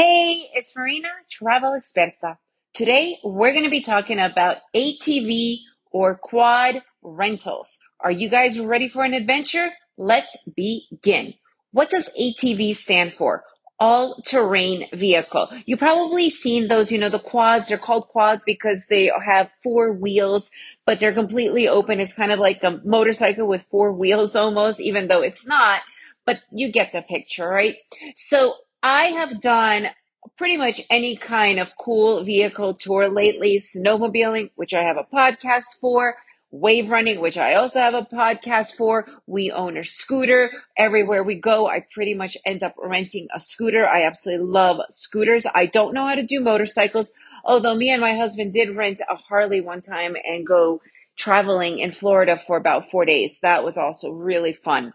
Hey, it's Marina, travel experta. Today, we're going to be talking about ATV or quad rentals. Are you guys ready for an adventure? Let's begin. What does ATV stand for? All terrain vehicle. You probably seen those, you know, the quads. They're called quads because they have four wheels, but they're completely open. It's kind of like a motorcycle with four wheels almost, even though it's not but you get the picture, right? So I have done pretty much any kind of cool vehicle tour lately snowmobiling, which I have a podcast for, wave running, which I also have a podcast for. We own a scooter. Everywhere we go, I pretty much end up renting a scooter. I absolutely love scooters. I don't know how to do motorcycles, although me and my husband did rent a Harley one time and go traveling in Florida for about four days. That was also really fun.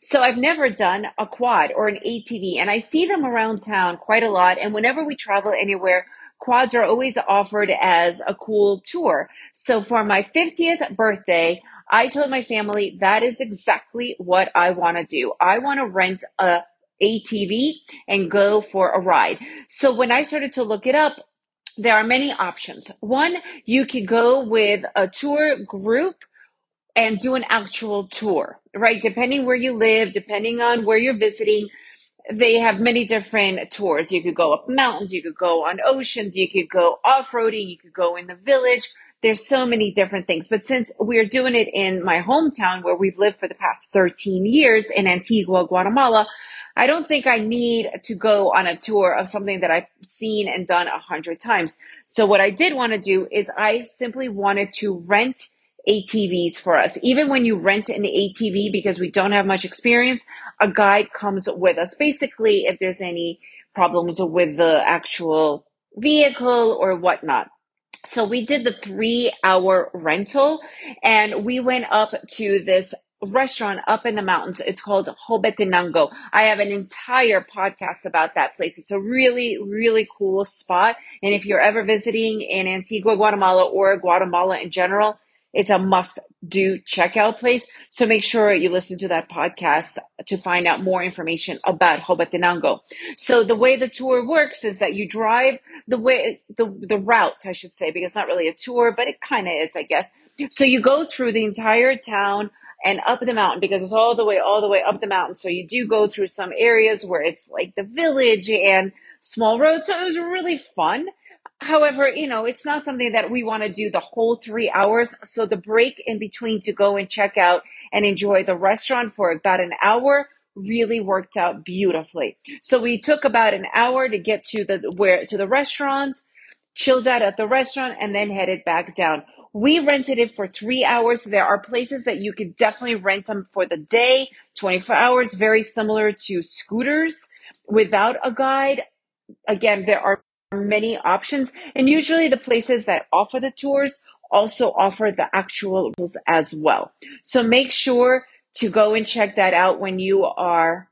So I've never done a quad or an ATV, and I see them around town quite a lot. And whenever we travel anywhere, quads are always offered as a cool tour. So for my 50th birthday, I told my family that is exactly what I want to do. I want to rent a ATV and go for a ride. So when I started to look it up, there are many options. One, you could go with a tour group and do an actual tour, right? Depending where you live, depending on where you're visiting, they have many different tours. You could go up mountains, you could go on oceans, you could go off roading, you could go in the village. There's so many different things. But since we're doing it in my hometown where we've lived for the past 13 years in Antigua, Guatemala, I don't think I need to go on a tour of something that I've seen and done a hundred times. So what I did want to do is I simply wanted to rent ATVs for us. Even when you rent an ATV, because we don't have much experience, a guide comes with us. Basically, if there's any problems with the actual vehicle or whatnot. So we did the three hour rental and we went up to this restaurant up in the mountains. It's called Hobbitenango. I have an entire podcast about that place. It's a really, really cool spot. And if you're ever visiting in Antigua, Guatemala or Guatemala in general, it's a must do checkout place. So make sure you listen to that podcast to find out more information about Hobbitenango. So the way the tour works is that you drive the way, the, the route, I should say, because it's not really a tour, but it kind of is, I guess. So you go through the entire town and up the mountain because it's all the way, all the way up the mountain. So you do go through some areas where it's like the village and small roads. So it was really fun. However, you know, it's not something that we want to do the whole three hours. So the break in between to go and check out and enjoy the restaurant for about an hour really worked out beautifully. So we took about an hour to get to the where to the restaurant, chilled out at the restaurant, and then headed back down. We rented it for three hours. There are places that you could definitely rent them for the day, 24 hours, very similar to scooters without a guide. Again, there are many options. And usually the places that offer the tours also offer the actual rules as well. So make sure to go and check that out when you are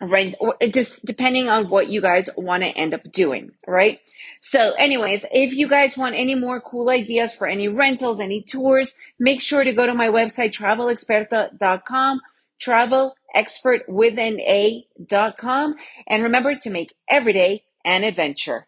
rent or just depending on what you guys want to end up doing, right? So anyways, if you guys want any more cool ideas for any rentals, any tours, make sure to go to my website, travelexperta.com, travel expert with an A.com. And remember to make every day an adventure.